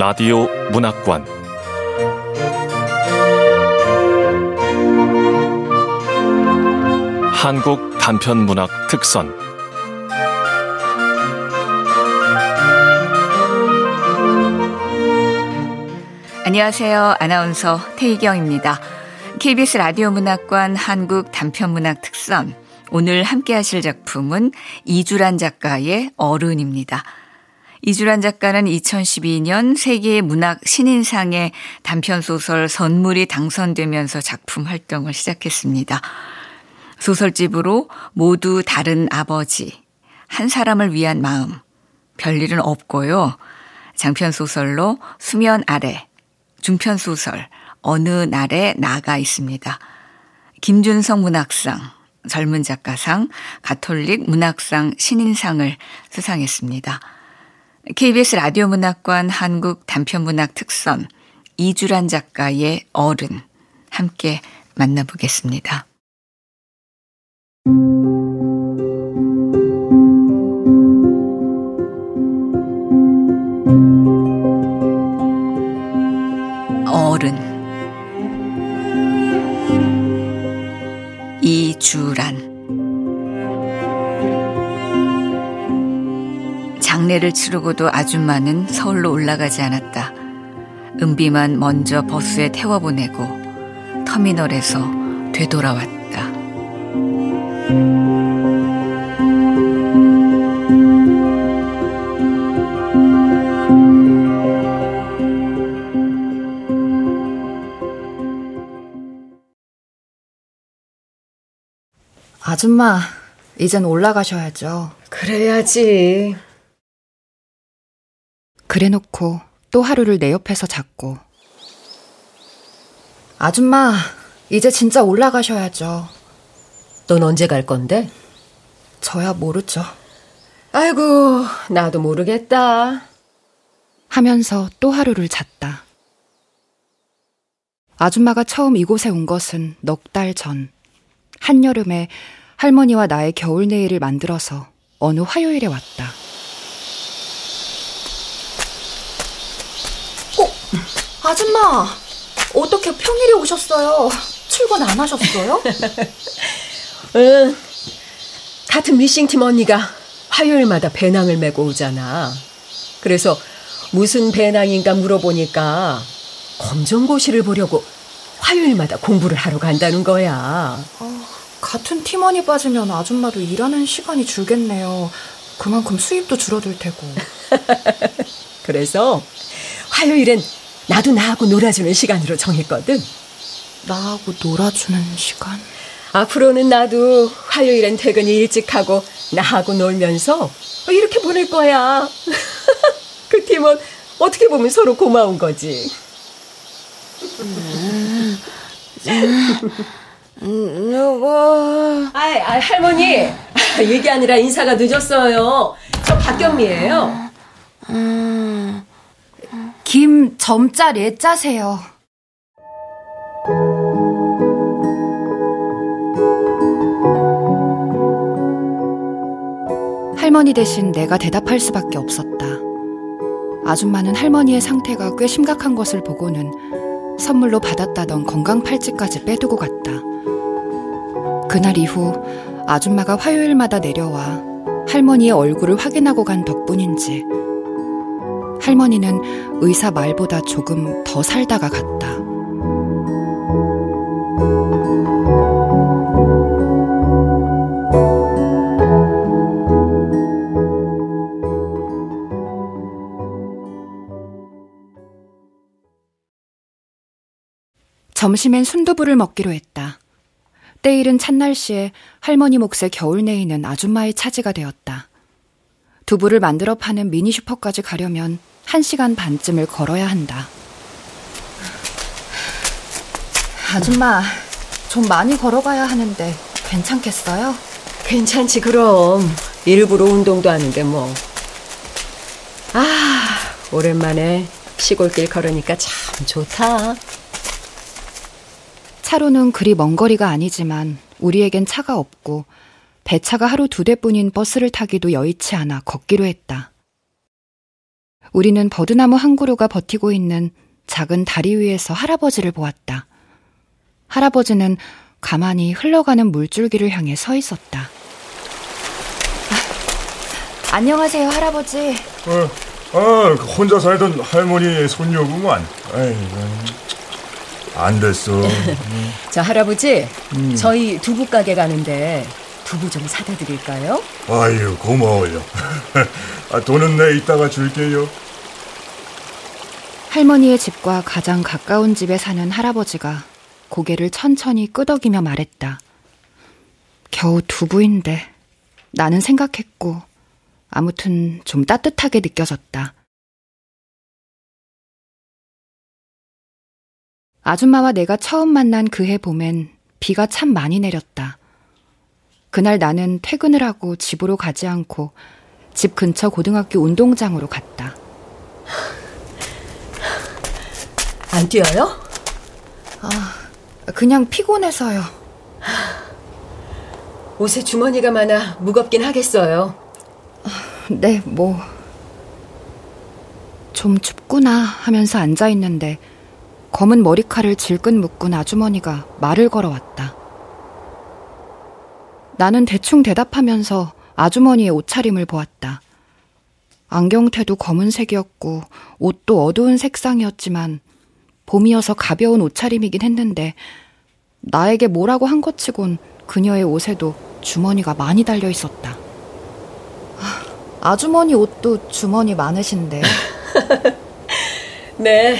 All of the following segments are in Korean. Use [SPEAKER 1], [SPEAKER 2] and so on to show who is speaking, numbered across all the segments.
[SPEAKER 1] 라디오 문학관 한국 단편 문학 특선
[SPEAKER 2] 안녕하세요. 아나운서 태희경입니다. KBS 라디오 문학관 한국 단편 문학 특선. 오늘 함께 하실 작품은 이주란 작가의 어른입니다. 이주란 작가는 2012년 세계 문학 신인상의 단편소설 선물이 당선되면서 작품 활동을 시작했습니다. 소설집으로 모두 다른 아버지, 한 사람을 위한 마음, 별일은 없고요. 장편소설로 수면 아래, 중편소설, 어느 날에 나가 있습니다. 김준성 문학상, 젊은 작가상, 가톨릭 문학상 신인상을 수상했습니다. KBS 라디오 문학관 한국 단편문학 특선 이주란 작가의 어른 함께 만나보겠습니다. 어른 이주란 장례를 치르고도 아줌마는 서울로 올라가지 않았다. 은비만 먼저 버스에 태워보내고 터미널에서 되돌아왔다.
[SPEAKER 3] 아줌마, 이젠 올라가셔야죠.
[SPEAKER 4] 그래야지.
[SPEAKER 3] 그래 놓고 또 하루를 내 옆에서 잤고. 아줌마, 이제 진짜 올라가셔야죠.
[SPEAKER 4] 넌 언제 갈 건데?
[SPEAKER 3] 저야 모르죠.
[SPEAKER 4] 아이고, 나도 모르겠다.
[SPEAKER 3] 하면서 또 하루를 잤다. 아줌마가 처음 이곳에 온 것은 넉 달 전. 한여름에 할머니와 나의 겨울 내일을 만들어서 어느 화요일에 왔다. 아줌마, 어떻게 평일에 오셨어요? 출근 안 하셨어요?
[SPEAKER 4] 응. 같은 미싱팀 언니가 화요일마다 배낭을 메고 오잖아. 그래서 무슨 배낭인가 물어보니까 검정고시를 보려고 화요일마다 공부를 하러 간다는 거야.
[SPEAKER 3] 어, 같은 팀원이 빠지면 아줌마도 일하는 시간이 줄겠네요. 그만큼 수입도 줄어들 테고.
[SPEAKER 4] 그래서 화요일엔 나도 나하고 놀아주는 시간으로 정했거든.
[SPEAKER 3] 나하고 놀아주는 시간?
[SPEAKER 4] 앞으로는 나도 화요일엔 퇴근이 일찍 하고 나하고 놀면서 이렇게 보낼 거야. 그 팀원 어떻게 보면 서로 고마운 거지.
[SPEAKER 5] 누구?
[SPEAKER 4] 아이, 아이, 할머니. 얘기 아니라 인사가 늦었어요. 저 박경미예요.
[SPEAKER 3] 김 점자 레자 세요. 할머니 대신 내가 대답할 수밖에 없었다. 아줌마는 할머니의 상태가 꽤 심각한 것을 보고는 선물로 받았다던 건강 팔찌까지 빼두고 갔다. 그날 이후 아줌마가 화요일마다 내려와 할머니의 얼굴을 확인하고 간 덕분인지 할머니는 의사 말보다 조금 더 살다가 갔다. 점심엔 순두부를 먹기로 했다. 때일은 찬날씨에 할머니 몫의 겨울 내이는 아줌마의 차지가 되었다. 두부를 만들어 파는 미니 슈퍼까지 가려면 1시간 반쯤을 걸어야 한다. 아줌마, 좀 많이 걸어가야 하는데 괜찮겠어요?
[SPEAKER 4] 괜찮지, 그럼. 일부러 운동도 하는데 뭐. 아, 오랜만에 시골길 걸으니까 참 좋다.
[SPEAKER 3] 차로는 그리 먼 거리가 아니지만 우리에겐 차가 없고 배차가 하루 두 대뿐인 버스를 타기도 여의치 않아 걷기로 했다. 우리는 버드나무 한 그루가 버티고 있는 작은 다리 위에서 할아버지를 보았다. 할아버지는 가만히 흘러가는 물줄기를 향해 서 있었다. 아, 안녕하세요, 할아버지.
[SPEAKER 5] 어, 아, 혼자 살던 할머니의 손녀구만. 안 됐어.
[SPEAKER 4] 저 할아버지, 음. 저희 두부 가게 가는데 두부 좀 사다 드릴까요?
[SPEAKER 5] 아유, 고마워요. 아, 돈은 내 이따가 줄게요.
[SPEAKER 3] 할머니의 집과 가장 가까운 집에 사는 할아버지가 고개를 천천히 끄덕이며 말했다. 겨우 두부인데 나는 생각했고 아무튼 좀 따뜻하게 느껴졌다. 아줌마와 내가 처음 만난 그 해 봄엔 비가 참 많이 내렸다. 그날 나는 퇴근을 하고 집으로 가지 않고 집 근처 고등학교 운동장으로 갔다.
[SPEAKER 4] 안 뛰어요?
[SPEAKER 3] 아, 그냥 피곤해서요.
[SPEAKER 4] 옷에 주머니가 많아 무겁긴 하겠어요.
[SPEAKER 3] 네, 뭐. 좀 춥구나 하면서 앉아 있는데 검은 머리칼을 질끈 묶은 아주머니가 말을 걸어왔다. 나는 대충 대답하면서 아주머니의 옷차림을 보았다. 안경테도 검은색이었고 옷도 어두운 색상이었지만 봄이어서 가벼운 옷차림이긴 했는데 나에게 뭐라고 한 것 치곤 그녀의 옷에도 주머니가 많이 달려 있었다. 아, 아주머니 옷도 주머니 많으신데.
[SPEAKER 4] 네.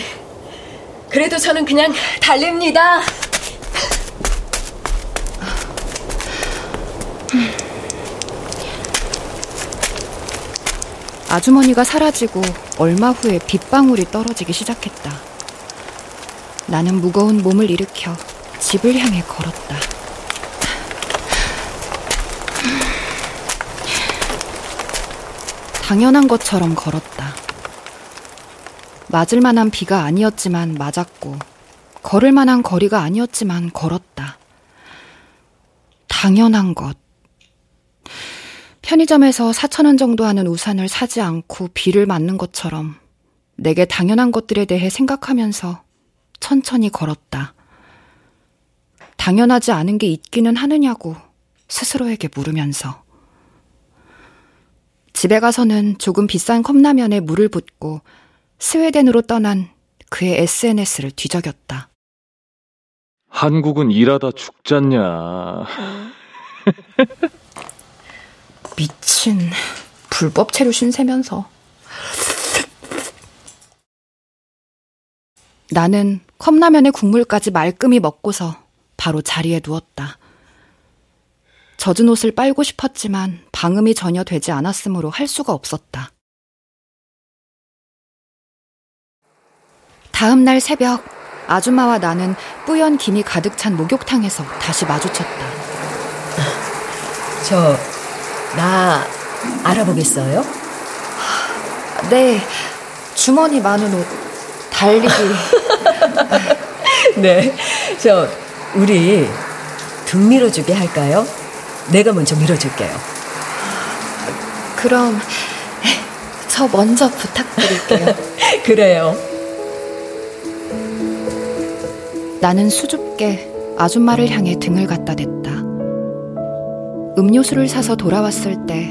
[SPEAKER 4] 그래도 저는 그냥 달립니다.
[SPEAKER 3] 아주머니가 사라지고 얼마 후에 빗방울이 떨어지기 시작했다. 나는 무거운 몸을 일으켜 집을 향해 걸었다. 당연한 것처럼 걸었다. 맞을 만한 비가 아니었지만 맞았고, 걸을 만한 거리가 아니었지만 걸었다. 당연한 것. 편의점에서 4천원 정도 하는 우산을 사지 않고 비를 맞는 것처럼 내게 당연한 것들에 대해 생각하면서 천천히 걸었다. 당연하지 않은 게 있기는 하느냐고 스스로에게 물으면서. 집에 가서는 조금 비싼 컵라면에 물을 붓고 스웨덴으로 떠난 그의 SNS를 뒤적였다.
[SPEAKER 1] 한국은 일하다 죽잖냐.
[SPEAKER 3] 미친 불법 체류 신세면서. 나는 컵라면의 국물까지 말끔히 먹고서 바로 자리에 누웠다. 젖은 옷을 빨고 싶었지만 방음이 전혀 되지 않았으므로 할 수가 없었다. 다음 날 새벽 아줌마와 나는 뿌연 김이 가득 찬 목욕탕에서 다시 마주쳤다.
[SPEAKER 4] 저, 나 알아보겠어요?
[SPEAKER 3] 네, 주머니 많은 옷, 달리기.
[SPEAKER 4] 네, 저, 우리 등 밀어주게 할까요? 내가 먼저 밀어줄게요.
[SPEAKER 3] 그럼 저 먼저 부탁드릴게요.
[SPEAKER 4] 그래요.
[SPEAKER 3] 나는 수줍게 아줌마를 향해 등을 갖다 댔다. 음료수를 사서 돌아왔을 때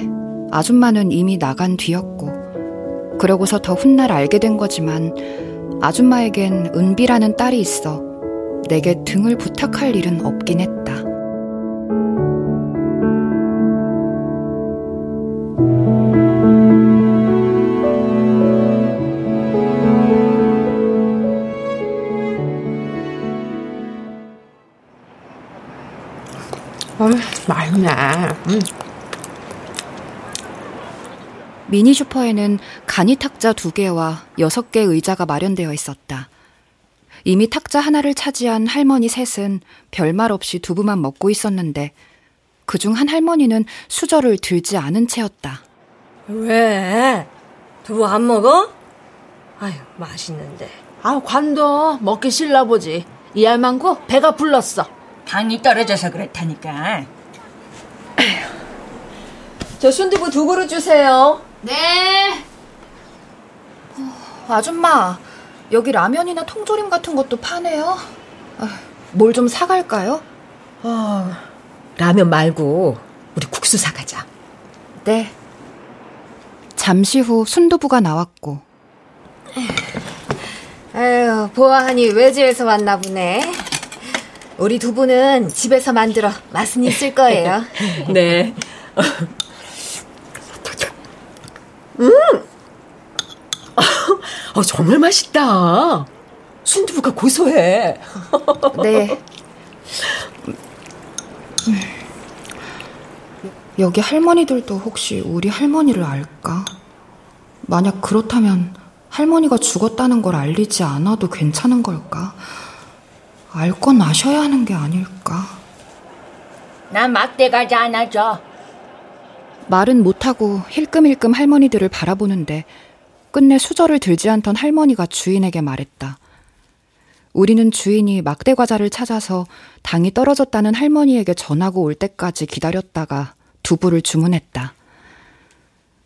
[SPEAKER 3] 아줌마는 이미 나간 뒤였고, 그러고서 더 훗날 알게 된 거지만 아줌마에겐 은비라는 딸이 있어 내게 등을 부탁할 일은 없긴 했다.
[SPEAKER 6] 맛있네. 음.
[SPEAKER 3] 미니 슈퍼에는 간이 탁자 두 개와 여섯 개의 의자가 마련되어 있었다. 이미 탁자 하나를 차지한 할머니 셋은 별말 없이 두부만 먹고 있었는데 그중 한 할머니는 수저를 들지 않은 채였다.
[SPEAKER 7] 왜? 두부 안 먹어? 아유, 맛있는데.
[SPEAKER 6] 아, 관도 먹기 싫나 보지. 이알 많고 배가 불렀어.
[SPEAKER 7] 당이 떨어져서 그렇다니까.
[SPEAKER 4] 저 순두부 두 그릇 주세요.
[SPEAKER 6] 네.
[SPEAKER 3] 아줌마, 여기 라면이나 통조림 같은 것도 파네요. 아, 뭘좀 사갈까요?
[SPEAKER 4] 어, 라면 말고 우리 국수 사가자.
[SPEAKER 3] 네. 잠시 후 순두부가 나왔고.
[SPEAKER 6] 아유, 보아하니 외지에서 왔나 보네. 우리 두부는 집에서 만들어 맛은 있을 거예요.
[SPEAKER 4] 네. 음! 어, 정말 맛있다. 순두부가 고소해.
[SPEAKER 3] 네. 여기 할머니들도 혹시 우리 할머니를 알까? 만약 그렇다면 할머니가 죽었다는 걸 알리지 않아도 괜찮은 걸까? 알 건 아셔야 하는 게 아닐까?
[SPEAKER 7] 난 막대 가지 않아줘.
[SPEAKER 3] 말은 못하고 힐끔힐끔 할머니들을 바라보는데 끝내 수저를 들지 않던 할머니가 주인에게 말했다. 우리는 주인이 막대 과자를 찾아서 당이 떨어졌다는 할머니에게 전하고 올 때까지 기다렸다가 두부를 주문했다.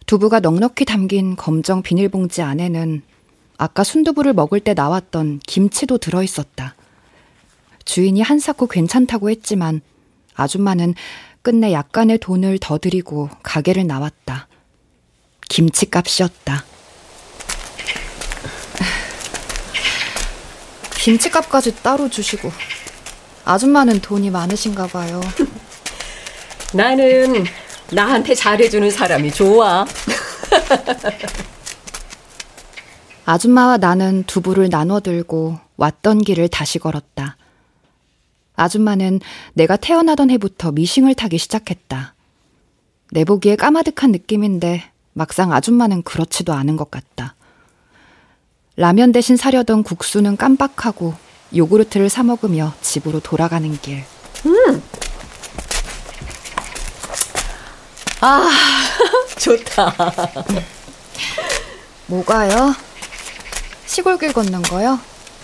[SPEAKER 3] 두부가 넉넉히 담긴 검정 비닐봉지 안에는 아까 순두부를 먹을 때 나왔던 김치도 들어 있었다. 주인이 한사코 괜찮다고 했지만 아줌마는 끝내 약간의 돈을 더 드리고 가게를 나왔다. 김치값이었다. 김치값까지 따로 주시고 아줌마는 돈이 많으신가 봐요.
[SPEAKER 4] 나는 나한테 잘해주는 사람이 좋아.
[SPEAKER 3] 아줌마와 나는 두부를 나눠 들고 왔던 길을 다시 걸었다. 아줌마는 내가 태어나던 해부터 미싱을 타기 시작했다. 내보기에 까마득한 느낌인데 막상 아줌마는 그렇지도 않은 것 같다. 라면 대신 사려던 국수는 깜빡하고 요구르트를 사 먹으며 집으로 돌아가는 길. 음!
[SPEAKER 4] 아, 좋다.
[SPEAKER 3] 뭐가요? 시골길 걷는 거요?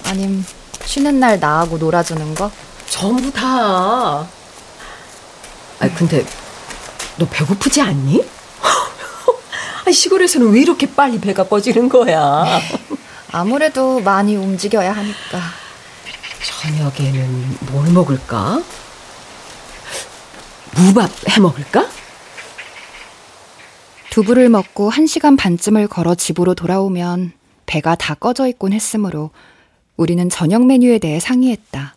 [SPEAKER 3] 아님 쉬는 날 나하고 놀아주는 거?
[SPEAKER 4] 전부 다. 아 근데 너 배고프지 않니? 아, 시골에서는 왜 이렇게 빨리 배가 꺼지는 거야?
[SPEAKER 3] 아무래도 많이 움직여야 하니까.
[SPEAKER 4] 저녁에는 뭘 먹을까? 무밥 해 먹을까?
[SPEAKER 3] 두부를 먹고 한 시간 반쯤을 걸어 집으로 돌아오면 배가 다 꺼져 있곤 했으므로 우리는 저녁 메뉴에 대해 상의했다.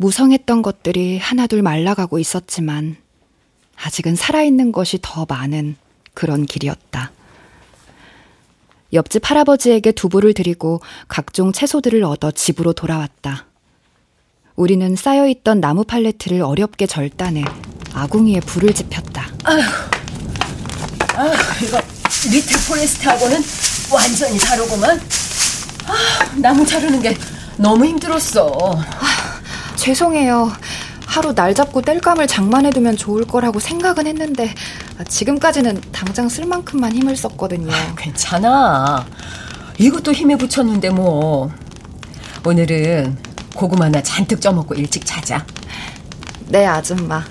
[SPEAKER 3] 무성했던 것들이 하나둘 말라가고 있었지만 아직은 살아있는 것이 더 많은 그런 길이었다. 옆집 할아버지에게 두부를 드리고 각종 채소들을 얻어 집으로 돌아왔다. 우리는 쌓여있던 나무 팔레트를 어렵게 절단해 아궁이에 불을 지폈다.
[SPEAKER 4] 아휴, 아휴 이거 리틀 포레스트하고는 완전히 다르구만. 아, 나무 자르는 게 너무 힘들었어.
[SPEAKER 3] 아, 죄송해요. 하루 날 잡고 뗄감을 장만해두면 좋을 거라고 생각은 했는데 지금까지는 당장 쓸 만큼만 힘을 썼거든요. 아,
[SPEAKER 4] 괜찮아. 이것도 힘에 붙였는데 뭐. 오늘은 고구마나 잔뜩 쪄먹고 일찍 자자.
[SPEAKER 3] 네, 아줌마.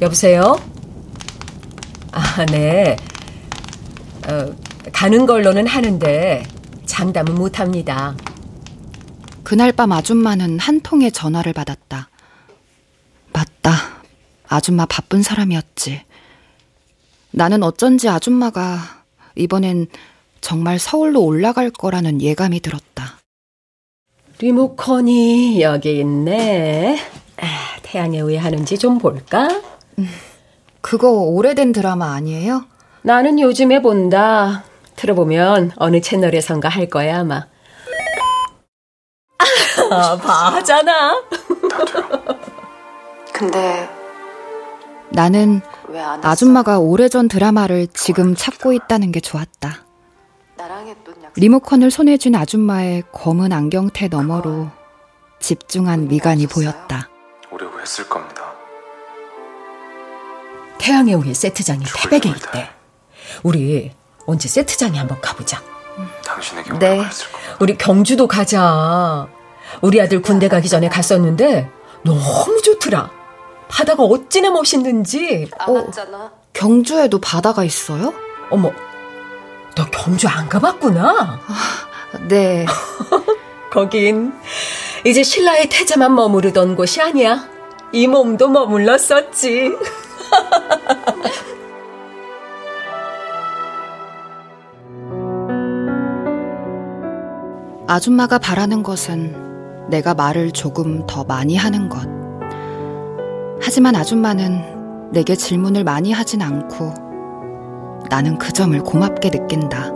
[SPEAKER 4] 여보세요? 아, 네. 어, 가는 걸로는 하는데 장담은 못합니다.
[SPEAKER 3] 그날 밤 아줌마는 한 통의 전화를 받았다. 맞다. 아줌마 바쁜 사람이었지. 나는 어쩐지 아줌마가 이번엔 정말 서울로 올라갈 거라는 예감이 들었다.
[SPEAKER 4] 리모컨이 여기 있네. 아, 태양에 왜 하는지 좀 볼까?
[SPEAKER 3] 음, 그거 오래된 드라마 아니에요?
[SPEAKER 4] 나는 요즘에 본다. 들어보면 어느 채널에선가 할 거야 아마. 아, 봐잖아.
[SPEAKER 3] 근데 나는 아줌마가 오래전 드라마를 지금 찾고 있다는 게 좋았다. 리모컨을 손에 쥔 아줌마의 검은 안경테 너머로 집중한 미간이 보였다.
[SPEAKER 8] 오래 후했을 겁니다.
[SPEAKER 4] 태양의 후예 세트장이 태백에 있대. 우리 언제 세트장에 한번 가보자.
[SPEAKER 8] 당신에게
[SPEAKER 3] 네.
[SPEAKER 4] 우리 경주도 가자. 우리 아들 군대 가기 전에 갔었는데 너무 좋더라. 바다가 어찌나 멋있는지.
[SPEAKER 3] 어, 경주에도 바다가 있어요?
[SPEAKER 4] 어머, 너 경주 안 가봤구나?
[SPEAKER 3] 아, 네.
[SPEAKER 4] 거긴 이제 신라의 태자만 머무르던 곳이 아니야. 이 몸도 머물렀었지.
[SPEAKER 3] 아줌마가 바라는 것은 내가 말을 조금 더 많이 하는 것. 하지만 아줌마는 내게 질문을 많이 하진 않고 나는 그 점을 고맙게 느낀다.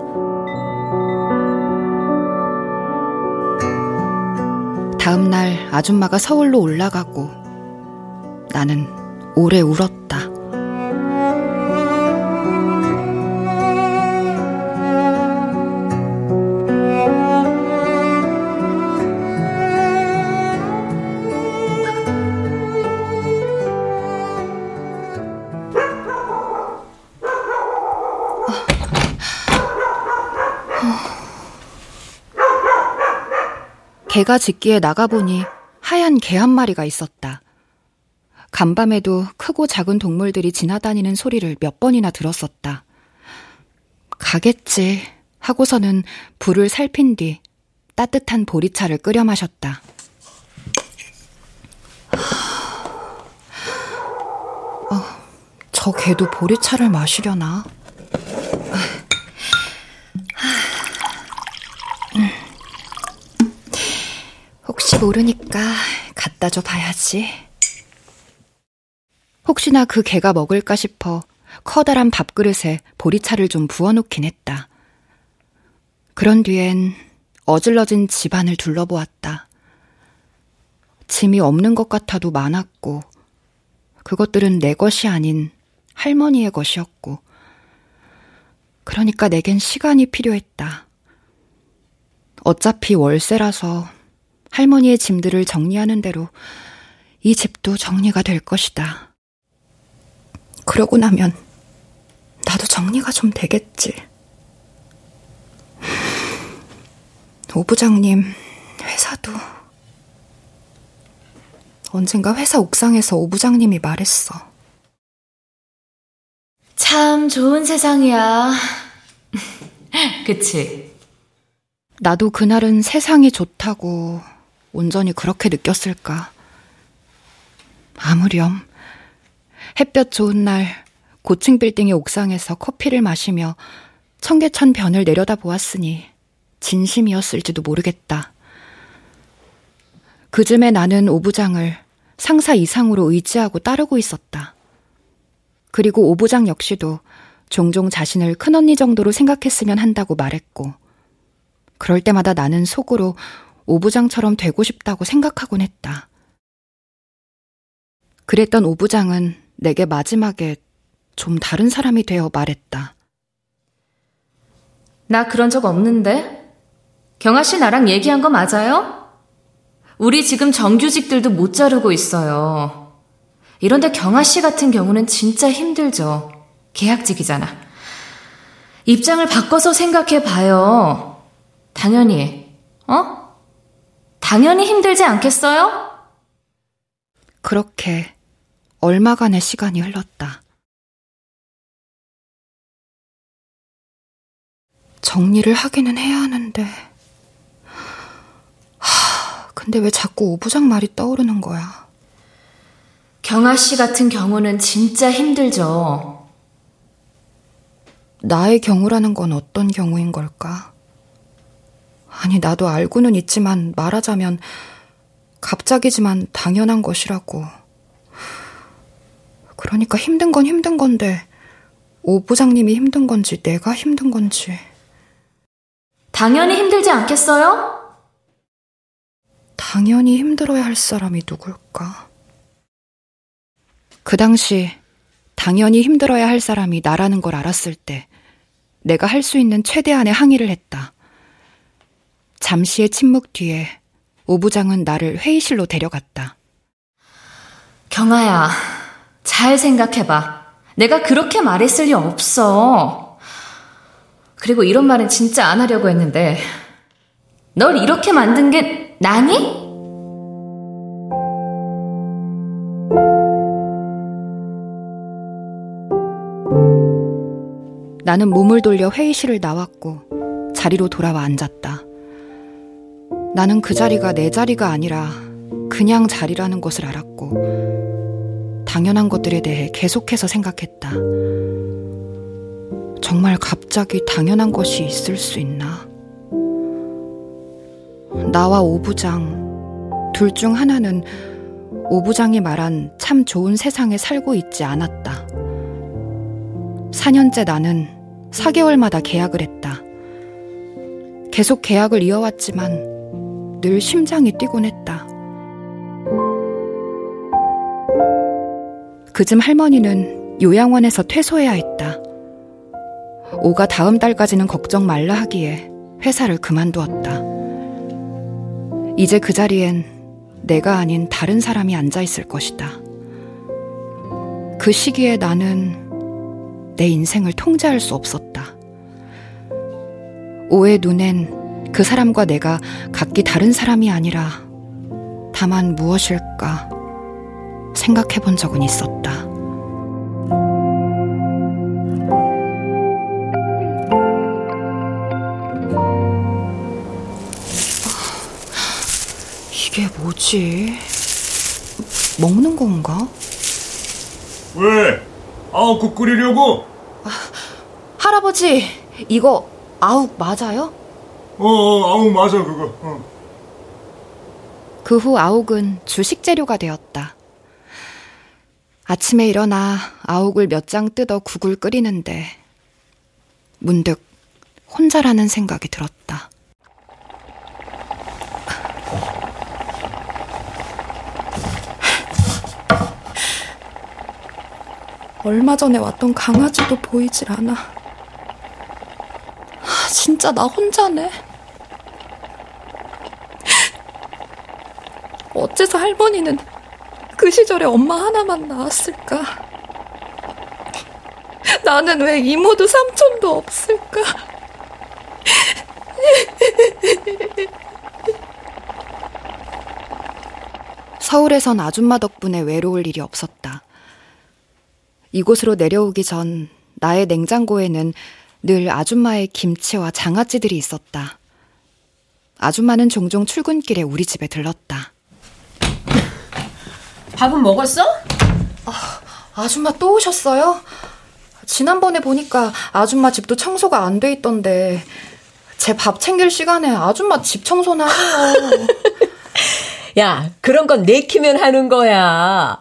[SPEAKER 3] 다음 날 아줌마가 서울로 올라가고 나는 오래 울었다. 개가 짖기에 나가보니 하얀 개 한 마리가 있었다. 간밤에도 크고 작은 동물들이 지나다니는 소리를 몇 번이나 들었었다. 가겠지 하고서는 불을 살핀 뒤 따뜻한 보리차를 끓여 마셨다. 어, 저 개도 보리차를 마시려나? 모르니까 갖다 줘 봐야지. 혹시나 그 개가 먹을까 싶어 커다란 밥그릇에 보리차를 좀 부어놓긴 했다. 그런 뒤엔 어질러진 집안을 둘러보았다. 짐이 없는 것 같아도 많았고, 그것들은 내 것이 아닌 할머니의 것이었고, 그러니까 내겐 시간이 필요했다. 어차피 월세라서 할머니의 짐들을 정리하는 대로 이 집도 정리가 될 것이다. 그러고 나면 나도 정리가 좀 되겠지. 오 부장님, 회사도. 언젠가 회사 옥상에서 오 부장님이 말했어.
[SPEAKER 9] 참 좋은 세상이야. 그치?
[SPEAKER 3] 나도 그날은 세상이 좋다고 온전히 그렇게 느꼈을까. 아무렴. 햇볕 좋은 날 고층 빌딩의 옥상에서 커피를 마시며 청계천 변을 내려다 보았으니 진심이었을지도 모르겠다. 그즘에 나는 오부장을 상사 이상으로 의지하고 따르고 있었다. 그리고 오부장 역시도 종종 자신을 큰언니 정도로 생각했으면 한다고 말했고, 그럴 때마다 나는 속으로 오부장처럼 되고 싶다고 생각하곤 했다. 그랬던 오부장은 내게 마지막에 좀 다른 사람이 되어 말했다.
[SPEAKER 9] 나 그런 적 없는데? 경아 씨 나랑 얘기한 거 맞아요? 우리 지금 정규직들도 못 자르고 있어요. 이런데 경아 씨 같은 경우는 진짜 힘들죠. 계약직이잖아. 입장을 바꿔서 생각해 봐요. 당연히, 어? 당연히 힘들지 않겠어요?
[SPEAKER 3] 그렇게 얼마간의 시간이 흘렀다. 정리를 하기는 해야 하는데. 하, 근데 왜 자꾸 오부장 말이 떠오르는 거야?
[SPEAKER 9] 경아 씨 같은 경우는 진짜 힘들죠.
[SPEAKER 3] 나의 경우라는 건 어떤 경우인 걸까? 아니, 나도 알고는 있지만 말하자면 갑자기지만 당연한 것이라고. 그러니까 힘든 건 힘든 건데, 오 부장님이 힘든 건지 내가 힘든 건지.
[SPEAKER 9] 당연히 힘들지 않겠어요?
[SPEAKER 3] 당연히 힘들어야 할 사람이 누굴까? 그 당시 당연히 힘들어야 할 사람이 나라는 걸 알았을 때 내가 할 수 있는 최대한의 항의를 했다. 잠시의 침묵 뒤에 오 부장은 나를 회의실로 데려갔다.
[SPEAKER 9] 경아야, 잘 생각해봐. 내가 그렇게 말했을 리 없어. 그리고 이런 말은 진짜 안 하려고 했는데, 널 이렇게 만든 게 나니?
[SPEAKER 3] 나는 몸을 돌려 회의실을 나왔고 자리로 돌아와 앉았다. 나는 그 자리가 내 자리가 아니라 그냥 자리라는 것을 알았고 당연한 것들에 대해 계속해서 생각했다. 정말 갑자기 당연한 것이 있을 수 있나? 나와 오부장, 둘 중 하나는 오부장이 말한 참 좋은 세상에 살고 있지 않았다. 4년째 나는 4개월마다 계약을 했다. 계속 계약을 이어왔지만 늘 심장이 뛰곤 했다. 그즘 할머니는 요양원에서 퇴소해야 했다. 오가 다음 달까지는 걱정 말라 하기에 회사를 그만두었다. 이제 그 자리엔 내가 아닌 다른 사람이 앉아 있을 것이다. 그 시기에 나는 내 인생을 통제할 수 없었다. 오의 눈엔 그 사람과 내가 각기 다른 사람이 아니라 다만 무엇일까 생각해 본 적은 있었다. 이게 뭐지? 먹는 건가?
[SPEAKER 5] 왜? 아욱국 끓이려고?
[SPEAKER 3] 아, 할아버지, 이거 아욱 맞아요?
[SPEAKER 5] 어, 어 아욱 맞아 그거. 어.
[SPEAKER 3] 그후 아욱은 주식 재료가 되었다. 아침에 일어나 아욱을 몇 장 뜯어 국을 끓이는데 문득 혼자라는 생각이 들었다. 얼마 전에 왔던 강아지도 보이질 않아. 아, 진짜 나 혼자네. 어째서 할머니는 그 시절에 엄마 하나만 낳았을까? 나는 왜 이모도 삼촌도 없을까? 서울에선 아줌마 덕분에 외로울 일이 없었다. 이곳으로 내려오기 전 나의 냉장고에는 늘 아줌마의 김치와 장아찌들이 있었다. 아줌마는 종종 출근길에 우리 집에 들렀다.
[SPEAKER 4] 밥은 먹었어?
[SPEAKER 3] 아, 아줌마 또 오셨어요? 지난번에 보니까 아줌마 집도 청소가 안 돼 있던데 제 밥 챙길 시간에 아줌마 집 청소나 해요.
[SPEAKER 4] 야, 그런 건 내키면 하는 거야.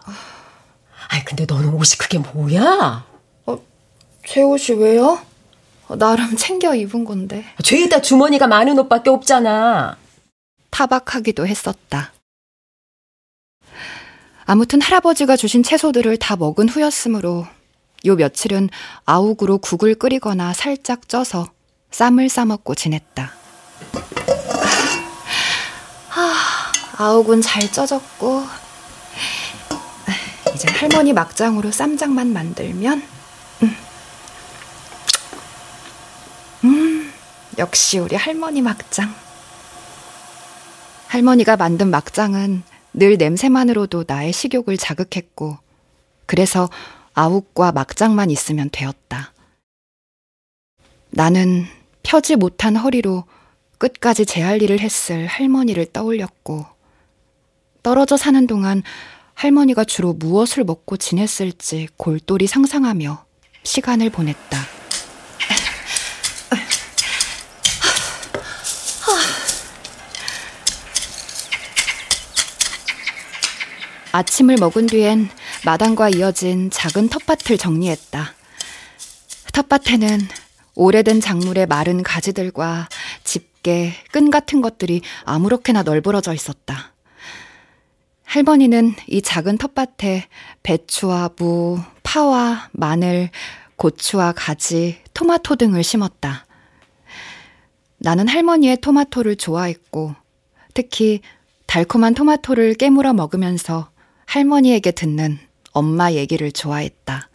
[SPEAKER 4] 아이, 근데 너는 옷이 그게 뭐야?
[SPEAKER 3] 어, 제 옷이 왜요? 어, 나름 챙겨 입은 건데.
[SPEAKER 4] 죄다 주머니가 많은 옷밖에 없잖아.
[SPEAKER 3] 타박하기도 했었다. 아무튼 할아버지가 주신 채소들을 다 먹은 후였으므로 요 며칠은 아욱으로 국을 끓이거나 살짝 쪄서 쌈을 싸먹고 지냈다. 아, 아욱은 잘 쪄졌고 이제 할머니 막장으로 쌈장만 만들면 음. 음, 역시 우리 할머니 막장. 할머니가 만든 막장은 늘 냄새만으로도 나의 식욕을 자극했고, 그래서 아욱과 막장만 있으면 되었다. 나는 펴지 못한 허리로 끝까지 제 할 일을 했을 할머니를 떠올렸고, 떨어져 사는 동안 할머니가 주로 무엇을 먹고 지냈을지 골똘히 상상하며 시간을 보냈다. 아침을 먹은 뒤엔 마당과 이어진 작은 텃밭을 정리했다. 텃밭에는 오래된 작물의 마른 가지들과 집게, 끈 같은 것들이 아무렇게나 널브러져 있었다. 할머니는 이 작은 텃밭에 배추와 무, 파와 마늘, 고추와 가지, 토마토 등을 심었다. 나는 할머니의 토마토를 좋아했고, 특히 달콤한 토마토를 깨물어 먹으면서 할머니에게 듣는 엄마 얘기를 좋아했다.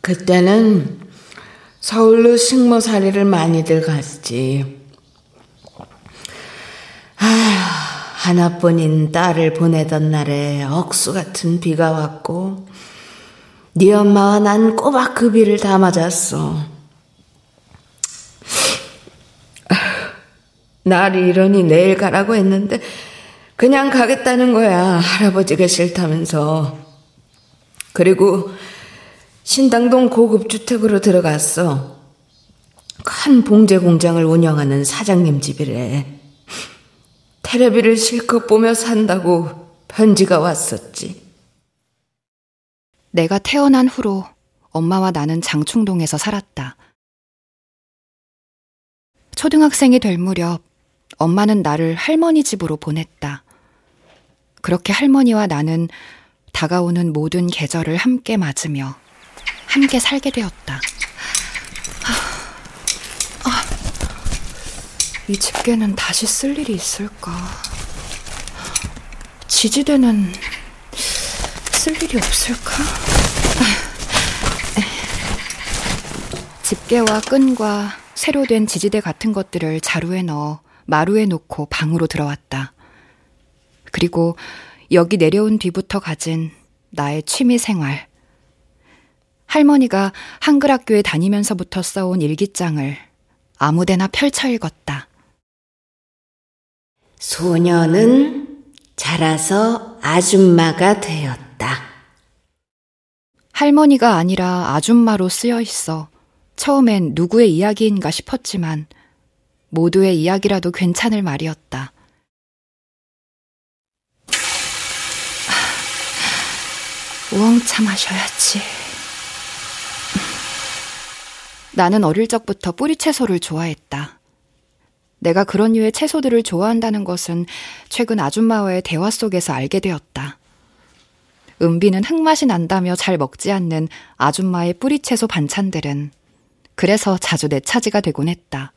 [SPEAKER 10] 그때는 서울로 식모살이를 많이들 갔지. 아, 하나뿐인 딸을 보내던 날에 억수 같은 비가 왔고, 네 엄마와 난 꼬박 그 비를 다 맞았어. 날 이러니 내일 가라고 했는데 그냥 가겠다는 거야. 할아버지가 싫다면서. 그리고 신당동 고급 주택으로 들어갔어. 큰 봉제 공장을 운영하는 사장님 집이래. 테레비를 실컷 보며 산다고 편지가 왔었지.
[SPEAKER 3] 내가 태어난 후로 엄마와 나는 장충동에서 살았다. 초등학생이 될 무렵 엄마는 나를 할머니 집으로 보냈다. 그렇게 할머니와 나는 다가오는 모든 계절을 함께 맞으며 함께 살게 되었다. 아, 아, 이 집게는 다시 쓸 일이 있을까? 지지대는 쓸 일이 없을까? 집게와 끈과 새로 된 지지대 같은 것들을 자루에 넣어 마루에 놓고 방으로 들어왔다. 그리고 여기 내려온 뒤부터 가진 나의 취미 생활. 할머니가 한글 학교에 다니면서부터 써온 일기장을 아무데나 펼쳐 읽었다.
[SPEAKER 10] 소녀는 자라서 아줌마가 되었다.
[SPEAKER 3] 할머니가 아니라 아줌마로 쓰여 있어 처음엔 누구의 이야기인가 싶었지만 모두의 이야기라도 괜찮을 말이었다. 우엉차 마셔야지. 나는 어릴 적부터 뿌리 채소를 좋아했다. 내가 그런 류의 채소들을 좋아한다는 것은 최근 아줌마와의 대화 속에서 알게 되었다. 은비는 흙맛이 난다며 잘 먹지 않는 아줌마의 뿌리 채소 반찬들은 그래서 자주 내 차지가 되곤 했다.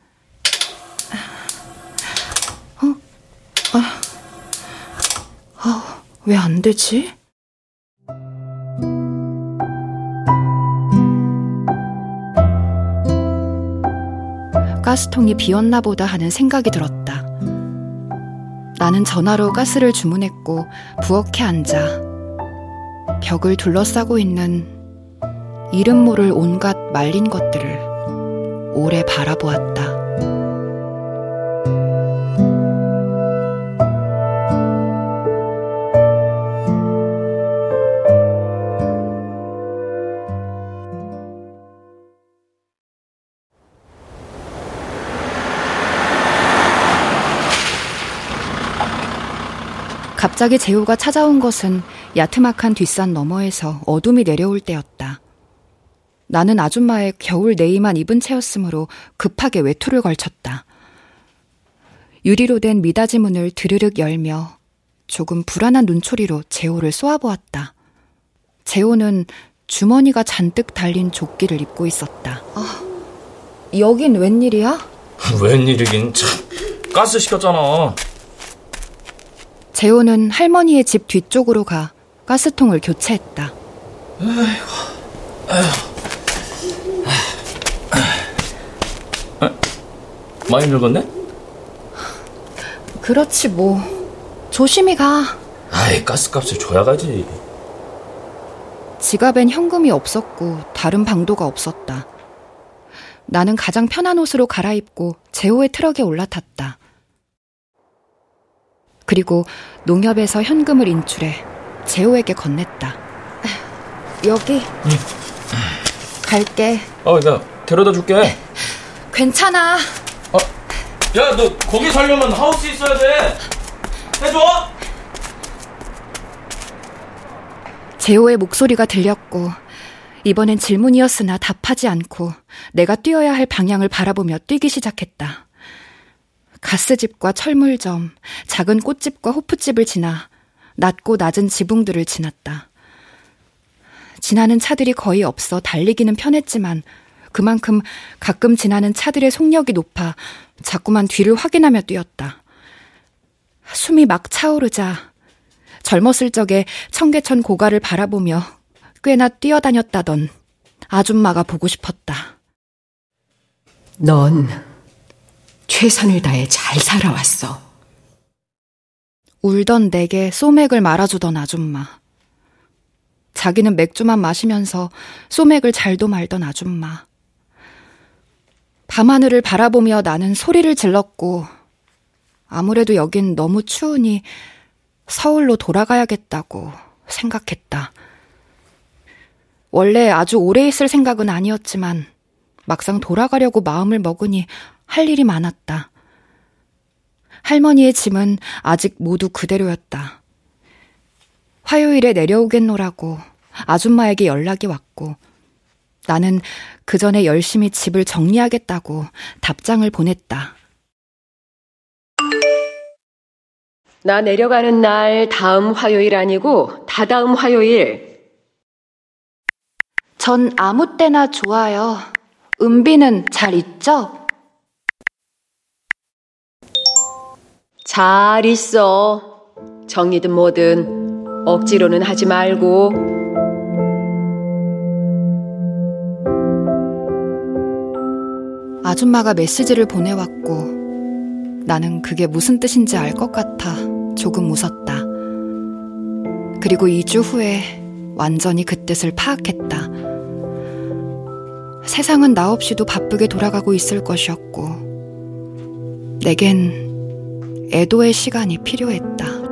[SPEAKER 3] 아, 아, 왜 안 되지? 가스통이 비었나 보다 하는 생각이 들었다. 나는 전화로 가스를 주문했고 부엌에 앉아 벽을 둘러싸고 있는 이름 모를 온갖 말린 것들을 오래 바라보았다. 갑자기 재호가 찾아온 것은 야트막한 뒷산 너머에서 어둠이 내려올 때였다. 나는 아줌마의 겨울 네이만 입은 채였으므로 급하게 외투를 걸쳤다. 유리로 된 미닫이 문을 드르륵 열며 조금 불안한 눈초리로 재호를 쏘아보았다. 재호는 주머니가 잔뜩 달린 조끼를 입고 있었다. 아, 여긴 웬일이야?
[SPEAKER 11] 웬일이긴 참. 가스 시켰잖아.
[SPEAKER 3] 재호는 할머니의 집 뒤쪽으로 가 가스통을 교체했다.
[SPEAKER 11] 아휴. 많이 늙었네?
[SPEAKER 3] 그렇지 뭐. 조심히 가.
[SPEAKER 11] 아이, 가스값을 줘야 가지.
[SPEAKER 3] 지갑엔 현금이 없었고 다른 방도가 없었다. 나는 가장 편한 옷으로 갈아입고 재호의 트럭에 올라탔다. 그리고 농협에서 현금을 인출해 재호에게 건넸다. 여기. 응. 갈게.
[SPEAKER 11] 어, 나 데려다 줄게.
[SPEAKER 3] 괜찮아.
[SPEAKER 11] 어, 야, 너 거기 살려면 하우스 있어야 돼. 해줘.
[SPEAKER 3] 재호의 목소리가 들렸고 이번엔 질문이었으나 답하지 않고 내가 뛰어야 할 방향을 바라보며 뛰기 시작했다. 가스집과 철물점, 작은 꽃집과 호프집을 지나 낮고 낮은 지붕들을 지났다. 지나는 차들이 거의 없어 달리기는 편했지만 그만큼 가끔 지나는 차들의 속력이 높아 자꾸만 뒤를 확인하며 뛰었다. 숨이 막 차오르자 젊었을 적에 청계천 고가를 바라보며 꽤나 뛰어다녔다던 아줌마가 보고 싶었다.
[SPEAKER 4] 넌 최선을 다해 잘 살아왔어.
[SPEAKER 3] 울던 내게 소맥을 말아주던 아줌마. 자기는 맥주만 마시면서 소맥을 잘도 말던 아줌마. 밤하늘을 바라보며 나는 소리를 질렀고, 아무래도 여긴 너무 추우니 서울로 돌아가야겠다고 생각했다. 원래 아주 오래 있을 생각은 아니었지만, 막상 돌아가려고 마음을 먹으니 할 일이 많았다. 할머니의 짐은 아직 모두 그대로였다. 화요일에 내려오겠노라고 아줌마에게 연락이 왔고, 나는 그 전에 열심히 집을 정리하겠다고 답장을 보냈다.
[SPEAKER 4] 나 내려가는 날 다음 화요일 아니고 다다음 화요일.
[SPEAKER 3] 전 아무 때나 좋아요. 은비는 잘 있죠?
[SPEAKER 4] 잘 있어. 정리든 뭐든 억지로는 하지 말고.
[SPEAKER 3] 아줌마가 메시지를 보내왔고 나는 그게 무슨 뜻인지 알 것 같아 조금 웃었다. 그리고 2주 후에 완전히 그 뜻을 파악했다. 세상은 나 없이도 바쁘게 돌아가고 있을 것이었고, 내겐 애도의 시간이 필요했다.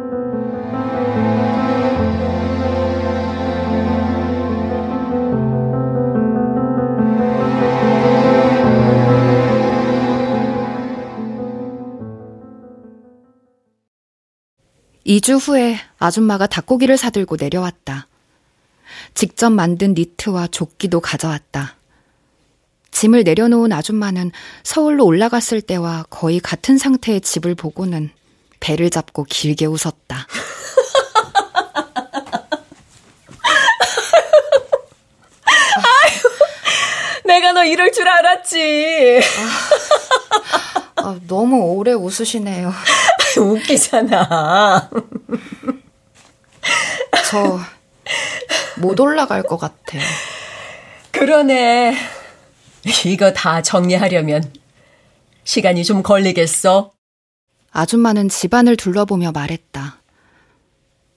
[SPEAKER 3] (2주) 후에 아줌마가 닭고기를 사들고 내려왔다. 직접 만든 니트와 조끼도 가져왔다. 짐을 내려놓은 아줌마는 서울로 올라갔을 때와 거의 같은 상태의 집을 보고는 배를 잡고 길게 웃었다.
[SPEAKER 4] 아유, 내가 너 이럴 줄 알았지.
[SPEAKER 3] 아, 아, 너무 오래 웃으시네요.
[SPEAKER 4] 웃기잖아.
[SPEAKER 3] 저 못 올라갈 것 같아요.
[SPEAKER 4] 그러네. 이거 다 정리하려면 시간이 좀 걸리겠어.
[SPEAKER 3] 아줌마는 집안을 둘러보며 말했다.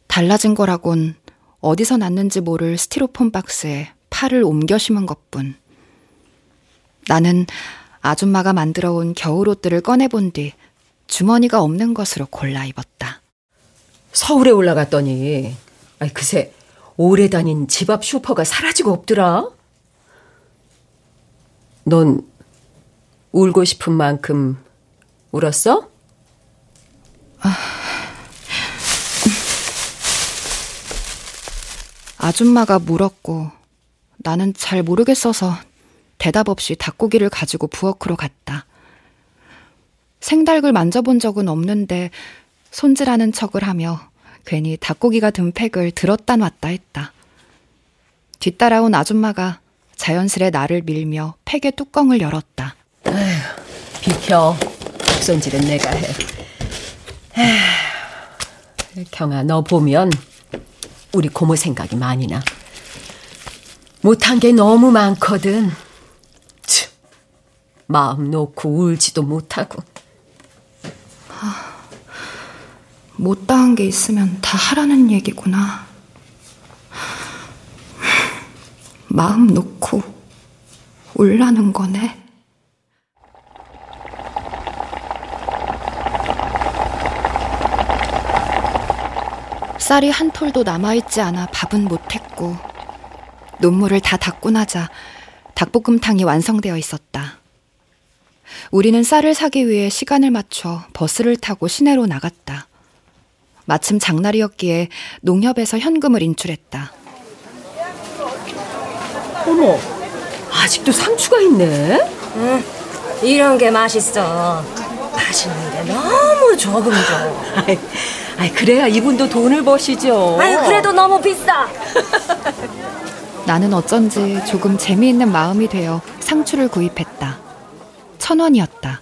[SPEAKER 3] 달라진 거라곤 어디서 났는지 모를 스티로폼 박스에 팔을 옮겨 심은 것뿐. 나는 아줌마가 만들어 온 겨울옷들을 꺼내본 뒤 주머니가 없는 것으로 골라 입었다.
[SPEAKER 4] 서울에 올라갔더니, 아이, 그새 오래 다닌 집 앞 슈퍼가 사라지고 없더라. 넌 울고 싶은 만큼 울었어? 아...
[SPEAKER 3] 아줌마가 물었고 나는 잘 모르겠어서 대답 없이 닭고기를 가지고 부엌으로 갔다. 생닭을 만져본 적은 없는데 손질하는 척을 하며 괜히 닭고기가 든 팩을 들었다 놨다 했다. 뒤따라온 아줌마가 자연스레 나를 밀며 팩의 뚜껑을 열었다.
[SPEAKER 4] 아휴, 비켜. 손질은 내가 해. 에휴, 경아, 너 보면 우리 고모 생각이 많이 나. 못한 게 너무 많거든. 치, 마음 놓고 울지도 못하고.
[SPEAKER 3] 아, 못다한 게 있으면 다 하라는 얘기구나. 마음 놓고 울라는 거네. 쌀이 한 톨도 남아있지 않아 밥은 못했고, 눈물을 다 닦고 나자 닭볶음탕이 완성되어 있었다. 우리는 쌀을 사기 위해 시간을 맞춰 버스를 타고 시내로 나갔다. 마침 장날이었기에 농협에서 현금을 인출했다.
[SPEAKER 4] 어머, 아직도 상추가 있네?
[SPEAKER 6] 응, 이런 게 맛있어. 맛있는데 너무 조금 줘.
[SPEAKER 4] 아이, 아이, 그래야 이분도 돈을 버시죠.
[SPEAKER 6] 아유, 그래도 너무 비싸.
[SPEAKER 3] 나는 어쩐지 조금 재미있는 마음이 되어 상추를 구입했다. 천 원이었다.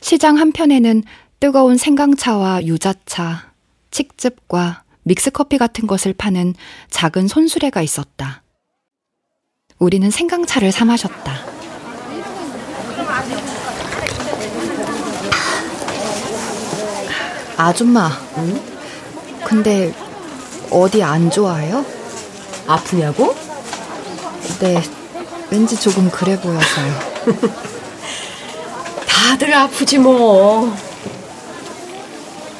[SPEAKER 3] 시장 한편에는 뜨거운 생강차와 유자차, 칡즙과 믹스커피 같은 것을 파는 작은 손수레가 있었다. 우리는 생강차를 사 마셨다. 아줌마, 응? 근데 어디 안 좋아해요?
[SPEAKER 4] 아프냐고?
[SPEAKER 3] 네, 왠지 조금 그래 보여서요.
[SPEAKER 4] 다들 아프지 뭐.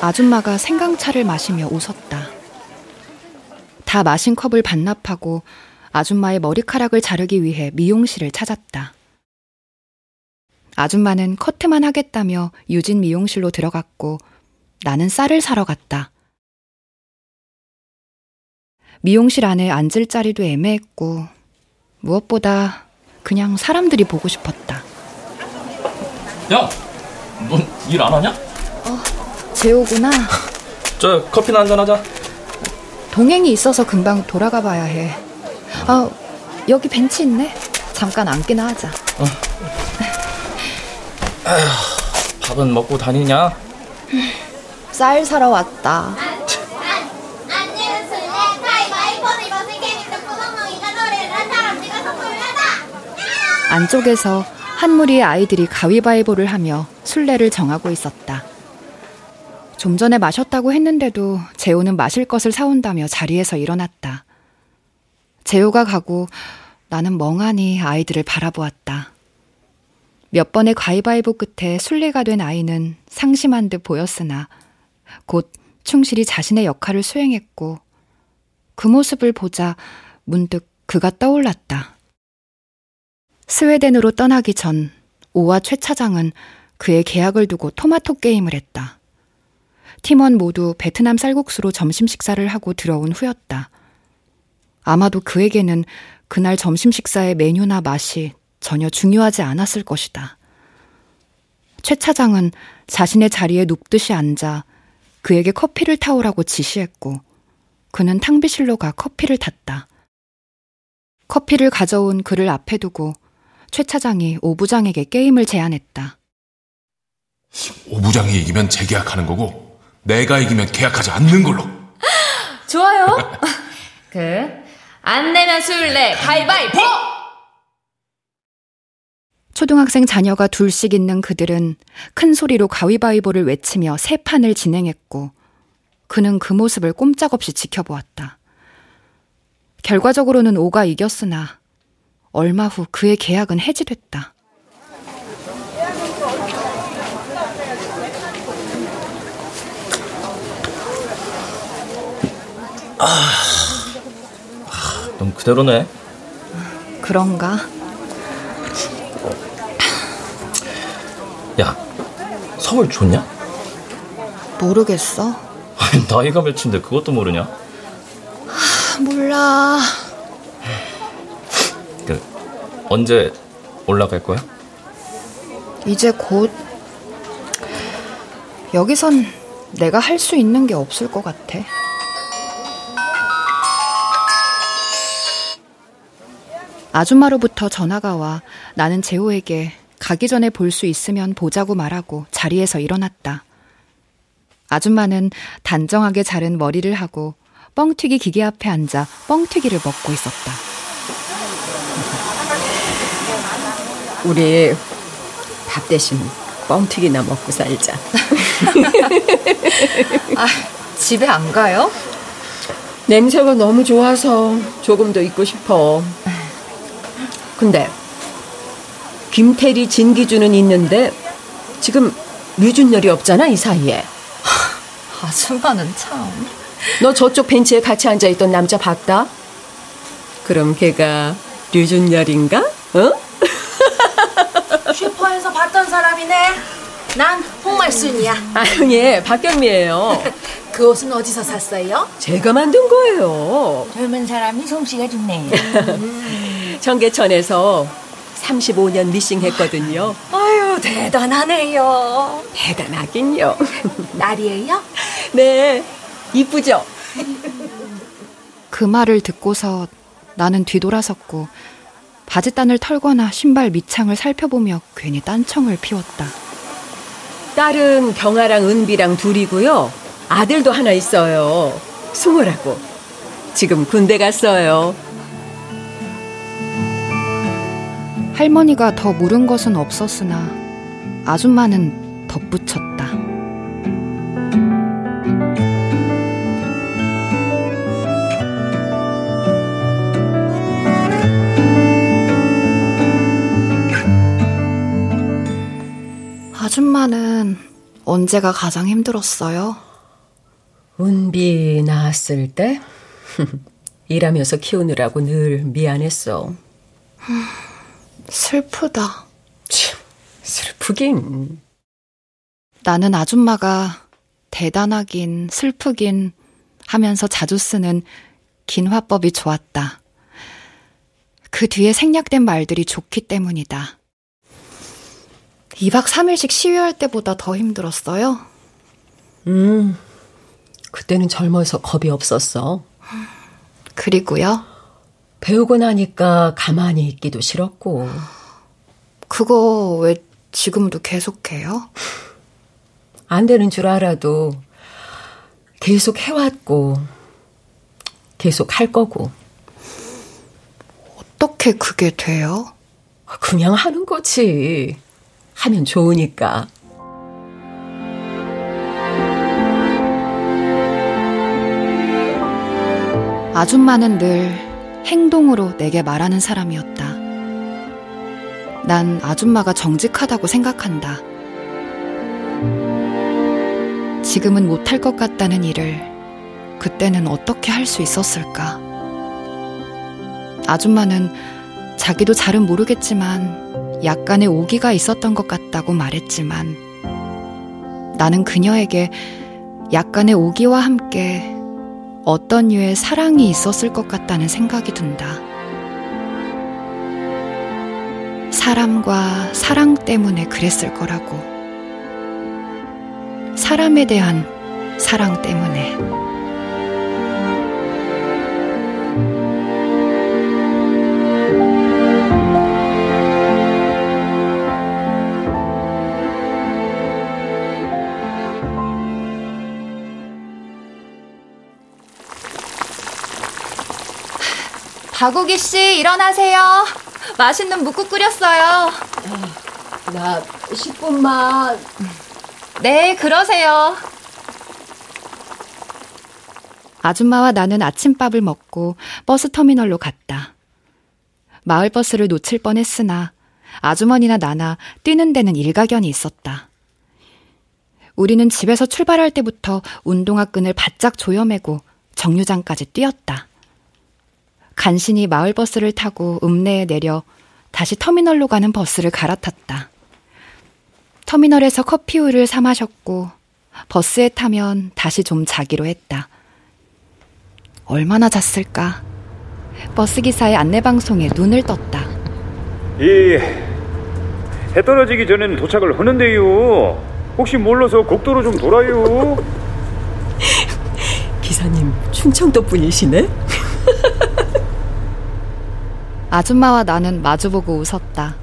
[SPEAKER 3] 아줌마가 생강차를 마시며 웃었다. 다 마신 컵을 반납하고 아줌마의 머리카락을 자르기 위해 미용실을 찾았다. 아줌마는 커트만 하겠다며 유진 미용실로 들어갔고 나는 쌀을 사러 갔다. 미용실 안에 앉을 자리도 애매했고 무엇보다 그냥 사람들이 보고 싶었다.
[SPEAKER 11] 야, 넌 일 안 하냐?
[SPEAKER 3] 어, 재호구나.
[SPEAKER 11] 저 커피나 한잔 하자.
[SPEAKER 3] 동행이 있어서 금방 돌아가 봐야 해. 아, 여기 벤치 있네. 잠깐 앉기나 하자. 어.
[SPEAKER 11] 아휴, 밥은 먹고 다니냐?
[SPEAKER 3] 쌀 사러 왔다. 안쪽에서 한 무리의 아이들이 가위바위보를 하며 순례를 정하고 있었다. 좀 전에 마셨다고 했는데도 재호는 마실 것을 사온다며 자리에서 일어났다. 재호가 가고 나는 멍하니 아이들을 바라보았다. 몇 번의 가위바위보 끝에 순례가 된 아이는 상심한 듯 보였으나 곧 충실히 자신의 역할을 수행했고 그 모습을 보자 문득 그가 떠올랐다. 스웨덴으로 떠나기 전 오와 최 차장은 그의 계약을 두고 토마토 게임을 했다. 팀원 모두 베트남 쌀국수로 점심 식사를 하고 들어온 후였다. 아마도 그에게는 그날 점심 식사의 메뉴나 맛이 전혀 중요하지 않았을 것이다. 최 차장은 자신의 자리에 눕듯이 앉아 그에게 커피를 타오라고 지시했고 그는 탕비실로 가 커피를 탔다. 커피를 가져온 그를 앞에 두고 최 차장이 오 부장에게 게임을 제안했다.
[SPEAKER 12] 오 부장이 이기면 재계약하는 거고 내가 이기면 계약하지 않는 걸로.
[SPEAKER 9] 좋아요. 그, 안 내면 술래 가위바위보!
[SPEAKER 3] 초등학생 자녀가 둘씩 있는 그들은 큰 소리로 가위바위보를 외치며 세 판을 진행했고 그는 그 모습을 꼼짝없이 지켜보았다. 결과적으로는 오가 이겼으나 얼마 후 그의 계약은 해지됐다.
[SPEAKER 11] 아, 넌 그대로네.
[SPEAKER 3] 그런가?
[SPEAKER 11] 야, 선물 좋냐?
[SPEAKER 3] 모르겠어.
[SPEAKER 11] 나이가 몇인데 그것도 모르냐?
[SPEAKER 3] 몰라.
[SPEAKER 11] 그 언제 올라갈 거야?
[SPEAKER 3] 이제 곧 여기선 내가 할 수 있는 게 없을 것 같아. 아줌마로부터 전화가 와 나는 재호에게 가기 전에 볼 수 있으면 보자고 말하고 자리에서 일어났다. 아줌마는 단정하게 자른 머리를 하고 뻥튀기 기계 앞에 앉아 뻥튀기를 먹고 있었다.
[SPEAKER 4] 우리 밥 대신 뻥튀기나 먹고 살자.
[SPEAKER 3] 아, 집에 안 가요?
[SPEAKER 4] 냄새가 너무 좋아서 조금 더 있고 싶어. 근데 김태리 진기주는 있는데 지금 류준열이 없잖아 이 사이에.
[SPEAKER 3] 아줌마는 참.
[SPEAKER 4] 너 저쪽 벤치에 같이 앉아 있던 남자 봤다? 그럼 걔가 류준열인가? 어?
[SPEAKER 6] 슈퍼에서 봤던 사람이네. 난 홍말순이야.
[SPEAKER 4] 아유, 예, 박경미예요.
[SPEAKER 6] 그 옷은 어디서 샀어요?
[SPEAKER 4] 제가 만든 거예요.
[SPEAKER 7] 젊은 사람이 솜씨가 좋네.
[SPEAKER 4] 청계천에서 35년 미싱 했거든요.
[SPEAKER 6] 아유, 대단하네요.
[SPEAKER 4] 대단하긴요.
[SPEAKER 6] 날이에요?
[SPEAKER 4] 네, 이쁘죠?
[SPEAKER 3] 그 말을 듣고서 나는 뒤돌아섰고 바지단을 털거나 신발 밑창을 살펴보며 괜히 딴청을 피웠다.
[SPEAKER 4] 딸은 경아랑 은비랑 둘이고요. 아들도 하나 있어요. 승우라고. 지금 군대 갔어요.
[SPEAKER 3] 할머니가 더 물은 것은 없었으나 아줌마는 덧붙였다. 아줌마는 언제가 가장 힘들었어요?
[SPEAKER 4] 운비 낳았을 때? 일하면서 키우느라고 늘 미안했어.
[SPEAKER 3] 음, 슬프다.
[SPEAKER 4] 참, 슬프긴.
[SPEAKER 3] 나는 아줌마가 대단하긴 슬프긴 하면서 자주 쓰는 긴 화법이 좋았다. 그 뒤에 생략된 말들이 좋기 때문이다. 2박 3일씩 시위할 때보다 더 힘들었어요?
[SPEAKER 4] 음, 그때는 젊어서 겁이 없었어.
[SPEAKER 3] 그리고요?
[SPEAKER 4] 배우고 나니까 가만히 있기도 싫었고.
[SPEAKER 3] 그거 왜 지금도 계속해요?
[SPEAKER 4] 안 되는 줄 알아도 계속 해왔고, 계속 할 거고.
[SPEAKER 3] 어떻게 그게 돼요?
[SPEAKER 4] 그냥 하는 거지. 하면 좋으니까.
[SPEAKER 3] 아줌마는 늘 행동으로 내게 말하는 사람이었다. 난 아줌마가 정직하다고 생각한다. 지금은 못할 것 같다는 일을 그때는 어떻게 할 수 있었을까? 아줌마는 자기도 잘은 모르겠지만 약간의 오기가 있었던 것 같다고 말했지만 나는 그녀에게 약간의 오기와 함께 어떤 류의 사랑이 있었을 것 같다는 생각이 든다. 사람과 사랑 때문에 그랬을 거라고. 사람에 대한 사랑 때문에.
[SPEAKER 9] 박우기 씨, 일어나세요. 맛있는 묵국 끓였어요.
[SPEAKER 4] 나 10분만.
[SPEAKER 9] 네, 그러세요.
[SPEAKER 3] 아줌마와 나는 아침밥을 먹고 버스 터미널로 갔다. 마을 버스를 놓칠 뻔했으나 아주머니나 나나 뛰는 데는 일가견이 있었다. 우리는 집에서 출발할 때부터 운동화 끈을 바짝 조여매고 정류장까지 뛰었다. 간신히 마을버스를 타고 읍내에 내려 다시 터미널로 가는 버스를 갈아탔다. 터미널에서 커피우유를 사 마셨고 버스에 타면 다시 좀 자기로 했다. 얼마나 잤을까? 버스기사의 안내방송에 눈을 떴다.
[SPEAKER 13] 이, 해 떨어지기 전엔 도착을 하는데요. 혹시 몰라서 국도로 좀 돌아요.
[SPEAKER 4] 기사님, 충청도 분이시네?
[SPEAKER 3] 아줌마와 나는 마주보고 웃었다.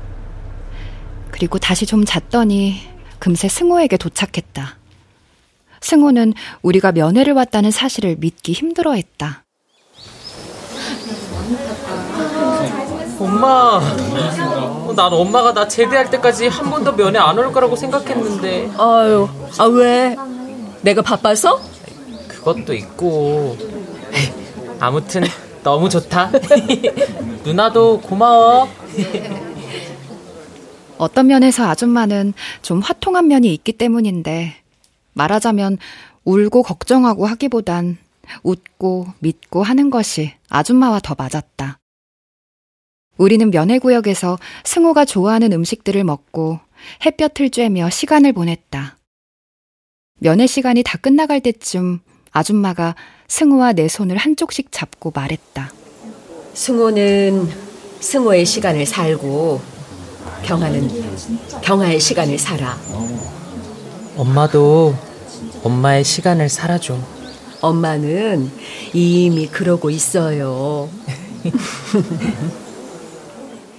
[SPEAKER 3] 그리고 다시 좀 잤더니 금세 승호에게 도착했다. 승호는 우리가 면회를 왔다는 사실을 믿기 힘들어 했다.
[SPEAKER 11] 엄마, 난 엄마가 나 제대할 때까지 한 번도 면회 안 올 거라고 생각했는데.
[SPEAKER 4] 아유, 아 왜? 내가 바빠서?
[SPEAKER 11] 그것도 있고. 아무튼 너무 좋다. 누나도 고마워.
[SPEAKER 3] 어떤 면에서 아줌마는 좀 화통한 면이 있기 때문인데 말하자면 울고 걱정하고 하기보단 웃고 믿고 하는 것이 아줌마와 더 맞았다. 우리는 면회구역에서 승호가 좋아하는 음식들을 먹고 햇볕을 쬐며 시간을 보냈다. 면회 시간이 다 끝나갈 때쯤 아줌마가 승호와 내 손을 한쪽씩 잡고 말했다.
[SPEAKER 4] 승호는 승호의 시간을 살고 경아는 경아의 시간을 살아.
[SPEAKER 11] 엄마도 엄마의 시간을 살아줘.
[SPEAKER 4] 엄마는 이미 그러고 있어요.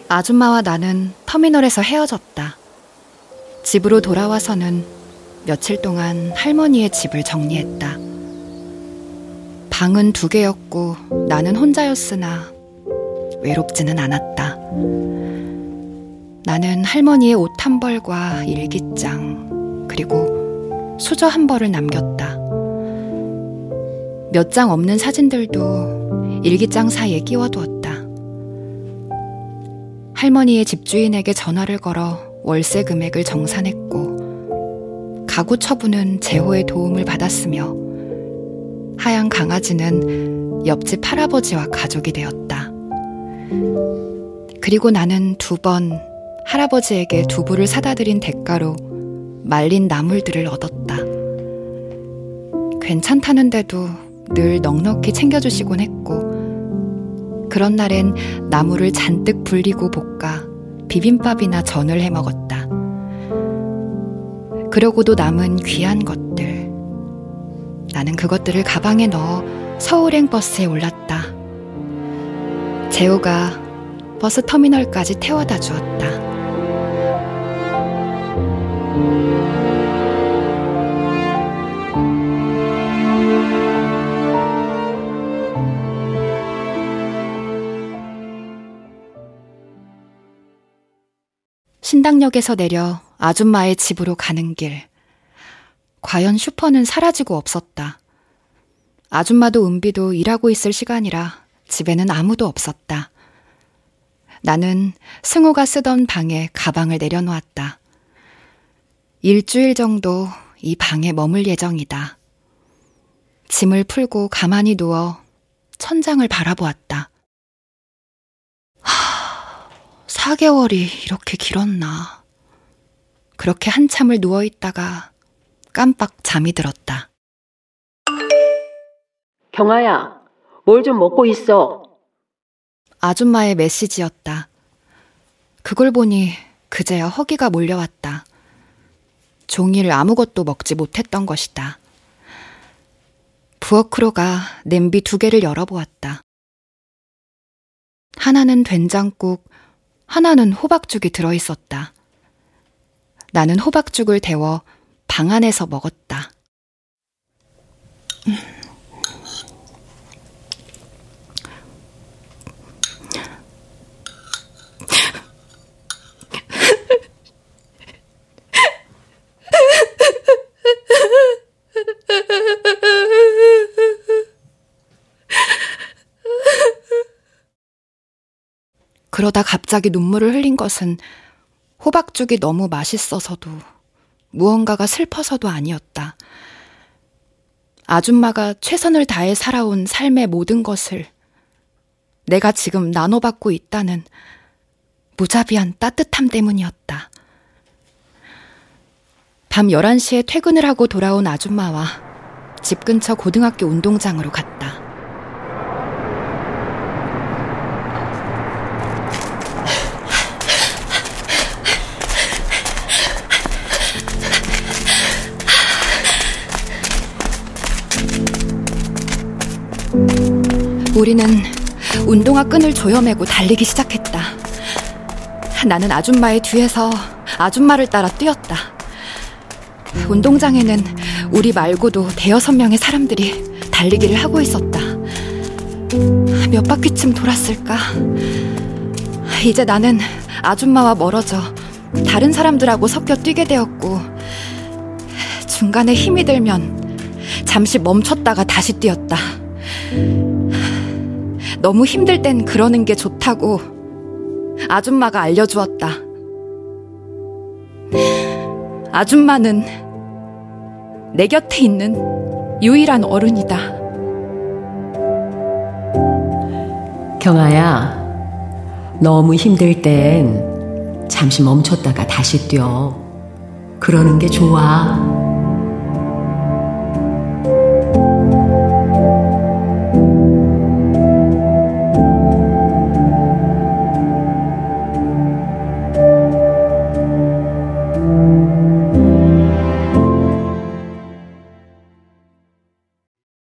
[SPEAKER 3] 아줌마와 나는 터미널에서 헤어졌다. 집으로 돌아와서는 며칠 동안 할머니의 집을 정리했다. 방은 두 개였고 나는 혼자였으나 외롭지는 않았다. 나는 할머니의 옷 한 벌과 일기장, 그리고 수저 한 벌을 남겼다. 몇 장 없는 사진들도 일기장 사이에 끼워두었다. 할머니의 집주인에게 전화를 걸어 월세 금액을 정산했고, 가구 처분은 재호의 도움을 받았으며 하얀 강아지는 옆집 할아버지와 가족이 되었다. 그리고 나는 두 번 할아버지에게 두부를 사다 드린 대가로 말린 나물들을 얻었다. 괜찮다는데도 늘 넉넉히 챙겨주시곤 했고, 그런 날엔 나물을 잔뜩 불리고 볶아 비빔밥이나 전을 해 먹었다. 그러고도 남은 귀한 것들. 나는 그것들을 가방에 넣어 서울행 버스에 올랐다. 재호가 버스 터미널까지 태워다 주었다. 신당역에서 내려 아줌마의 집으로 가는 길. 과연 슈퍼는 사라지고 없었다. 아줌마도 은비도 일하고 있을 시간이라 집에는 아무도 없었다. 나는 승우가 쓰던 방에 가방을 내려놓았다. 일주일 정도 이 방에 머물 예정이다. 짐을 풀고 가만히 누워 천장을 바라보았다. 하, 4개월이 이렇게 길었나. 그렇게 한참을 누워 있다가 깜빡 잠이 들었다.
[SPEAKER 4] 경아야, 뭘 좀 먹고 있어.
[SPEAKER 3] 아줌마의 메시지였다. 그걸 보니 그제야 허기가 몰려왔다. 종일 아무것도 먹지 못했던 것이다. 부엌으로가 냄비 두 개를 열어보았다. 하나는 된장국, 하나는 호박죽이 들어있었다. 나는 호박죽을 데워 방 안에서 먹었다. 그러다 갑자기 눈물을 흘린 것은 호박죽이 너무 맛있어서도 무언가가 슬퍼서도 아니었다. 아줌마가 최선을 다해 살아온 삶의 모든 것을 내가 지금 나눠받고 있다는 무자비한 따뜻함 때문이었다. 밤 11시에 퇴근을 하고 돌아온 아줌마와 집 근처 고등학교 운동장으로 갔다. 우리는 운동화 끈을 조여매고 달리기 시작했다. 나는 아줌마의 뒤에서 아줌마를 따라 뛰었다. 운동장에는 우리 말고도 대여섯 명의 사람들이 달리기를 하고 있었다. 몇 바퀴쯤 돌았을까? 이제 나는 아줌마와 멀어져 다른 사람들하고 섞여 뛰게 되었고, 중간에 힘이 들면 잠시 멈췄다가 다시 뛰었다. 너무 힘들 땐 그러는 게 좋다고 아줌마가 알려주었다. 아줌마는 내 곁에 있는 유일한 어른이다.
[SPEAKER 4] 경아야, 너무 힘들 땐 잠시 멈췄다가 다시 뛰어. 그러는 게 좋아.